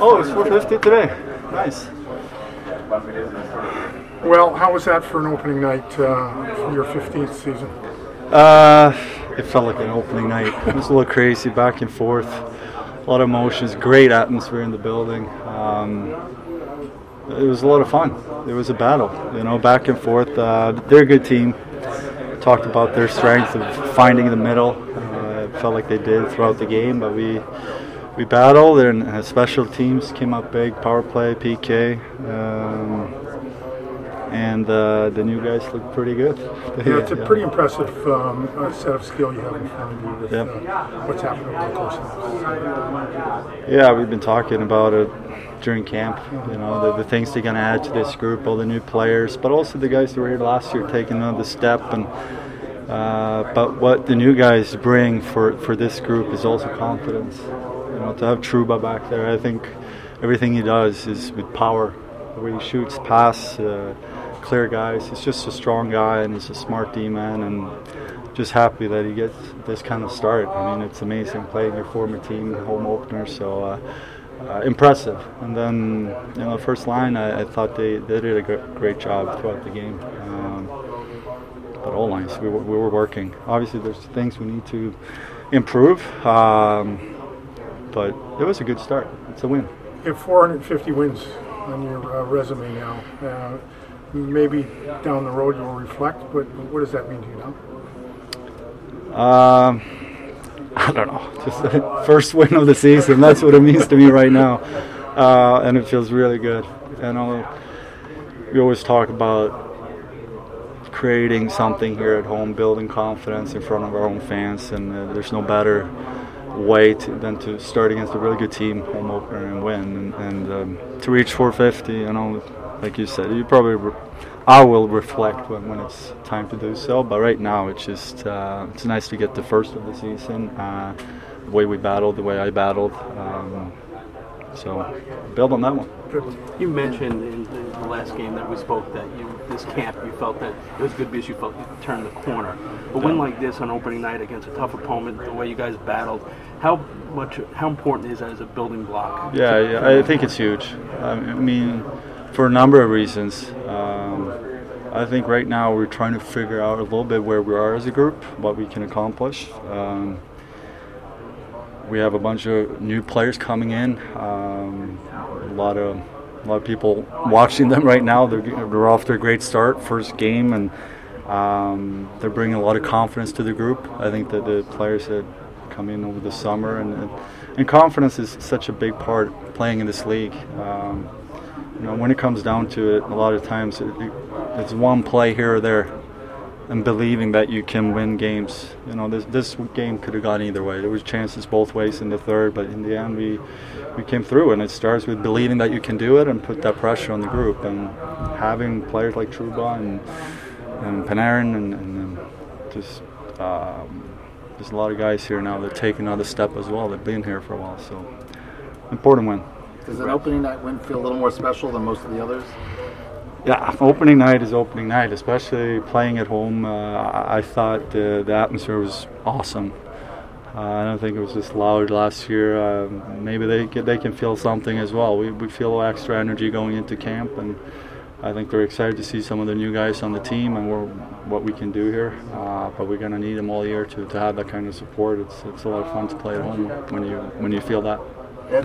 Oh, it's 450 today. Nice. Well, how was that for an opening night uh, for your 15th season? Uh, it felt like an opening night. It was a little crazy, back and forth, a lot of emotions, great atmosphere in the building. Um, it was a lot of fun. It was a battle, you know, back and forth. Uh, they're a good team. Talked about their strength of finding the middle. Felt like they did throughout the game, but we we battled, and uh, special teams came up big. Power play, PK. Um, and uh, the new guys look pretty good. Yeah, it's a pretty impressive um, set of skill you have in front of you with Yep. uh, what's happened over the course of this. Yeah, we've been talking about it during camp. You know, the, the things they're going to add to this group, all the new players, but also the guys that were here last year taking another step. And uh, but what the new guys bring for for this group is also confidence. You know, to have Trouba back there, I think everything he does is with power. The way he shoots, pass, uh, clear guys. He's just a strong guy and he's a smart D man and. Just happy that he gets this kind of start. I mean, it's amazing playing your former team home opener. So uh, uh, impressive. And then, you know, first line, I, I thought they, they did a gr- great job throughout the game. But all lines, we were, we were working. Obviously, there's things we need to improve. Um, but it was a good start. It's a win. You have 450 wins on your uh, resume now. Uh, maybe down the road you'll reflect, but what does that mean to you now? Um, I don't know. Just the first win of the season. That's what it means to me right now, uh, and it feels really good. And I'll, we always talk about creating something here at home, building confidence in front of our own fans, and uh, there's no better way to, than to start against a really good team, home opener, and win. And, and um, to reach 450, you know, like you said, you probably. Re- I will reflect when, when it's time to do so. But right now, it's just uh, it's nice to get the first of the season. Uh, the way we battled, the way I battled. Um, so build on that one. You mentioned in the last game that we spoke that you this camp you felt that it was good because you felt you turned the corner. A win like this on opening night against a tough opponent, the way you guys battled, how much how important is that as a building block? Yeah, yeah, I think it's huge. I mean, for a number of reasons. Um, I think right now we're trying to figure out a little bit where we are as a group, what we can accomplish. Um, we have a bunch of new players coming in. Um, a lot of a lot of people watching them right now. They're, they're off to a great start, first game, and um, they're bringing a lot of confidence to the group. I think that the players that come in over the summer and, and, confidence is such a big part playing in this league. Um, you know, when it comes down to it, a lot of times it, it's one play here or there, and believing that you can win games. You know, this this game could have gone either way. There was chances both ways in the third, but in the end we we came through. And it starts with believing that you can do it and put that pressure on the group. And having players like Trouba and and Panarin and, and, just um, there's a lot of guys here now that take another step as well. They've been here for a while, so important win. Does an opening night win feel a little more special than most of the others? Yeah, opening night is opening night, especially playing at home. Uh, I thought the, the atmosphere was awesome. Uh, I don't think it was just loud last year. Um, maybe they can, they can feel something as well. We, we feel extra energy going into camp, and I think they're excited to see some of the new guys on the team and what we can do here. Uh, but we're going to need them all year to, to have that kind of support. It's, it's a lot of fun to play at home when you when you feel that.